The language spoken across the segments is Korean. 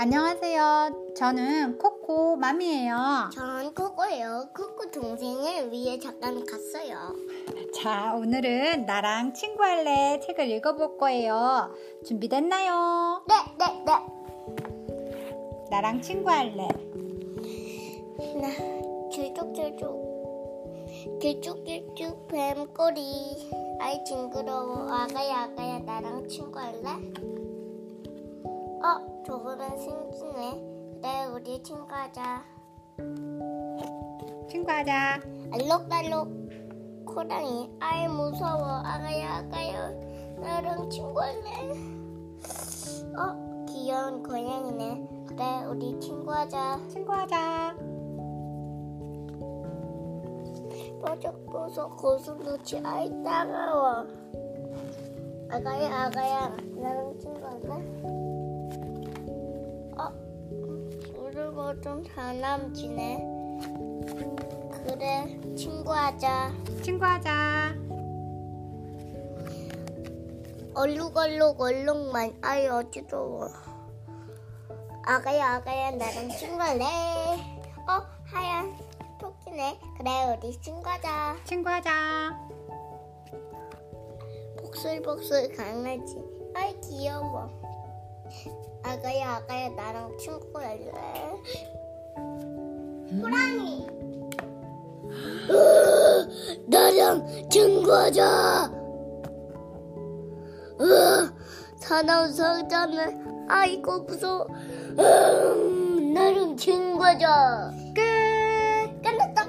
안녕하세요. 저는 코코 맘이에요. 전 코코예요. 코코 동생을 위해 잠깐 갔어요. 자, 오늘은 나랑 친구할래 책을 읽어볼 거예요. 준비됐나요? 네, 네, 네. 나랑 친구할래. 나 길쭉길쭉 길쭉길쭉 뱀꼬리 아이 징그러워 아가야 아가야 나랑 친구할래? 어 저거는 생기네 그래 우리 친구하자. 친구하자. 알록달록 코랑이. 아이 무서워. 아가야 아가야. 나랑 친구할래? 어 귀여운 고양이네. 그래 우리 친구하자. 친구하자. 뽀족뽀족 고슴도치. 아이 따가워. 아가야 아가야. 나랑 친구할래? 우르고 좀 다남지네 그래 친구하자. 친구하자. 얼룩얼룩 얼룩만. 아이 어지러워 아가야 아가야 나랑 친구할래? 어 하얀 토끼네. 그래 우리 친구하자. 친구하자. 복슬복슬 강아지. 아이 귀여워 아가야 아가야 나랑 친구 할래? 호랑이 나랑 친구하자 으, 사나운 상자는 아이고 무서워 음, 나랑 친구하자 끝. 끝났다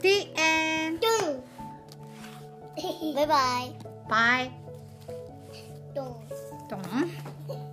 The end. 뚱 바이바이 Bye. 뚱 똥.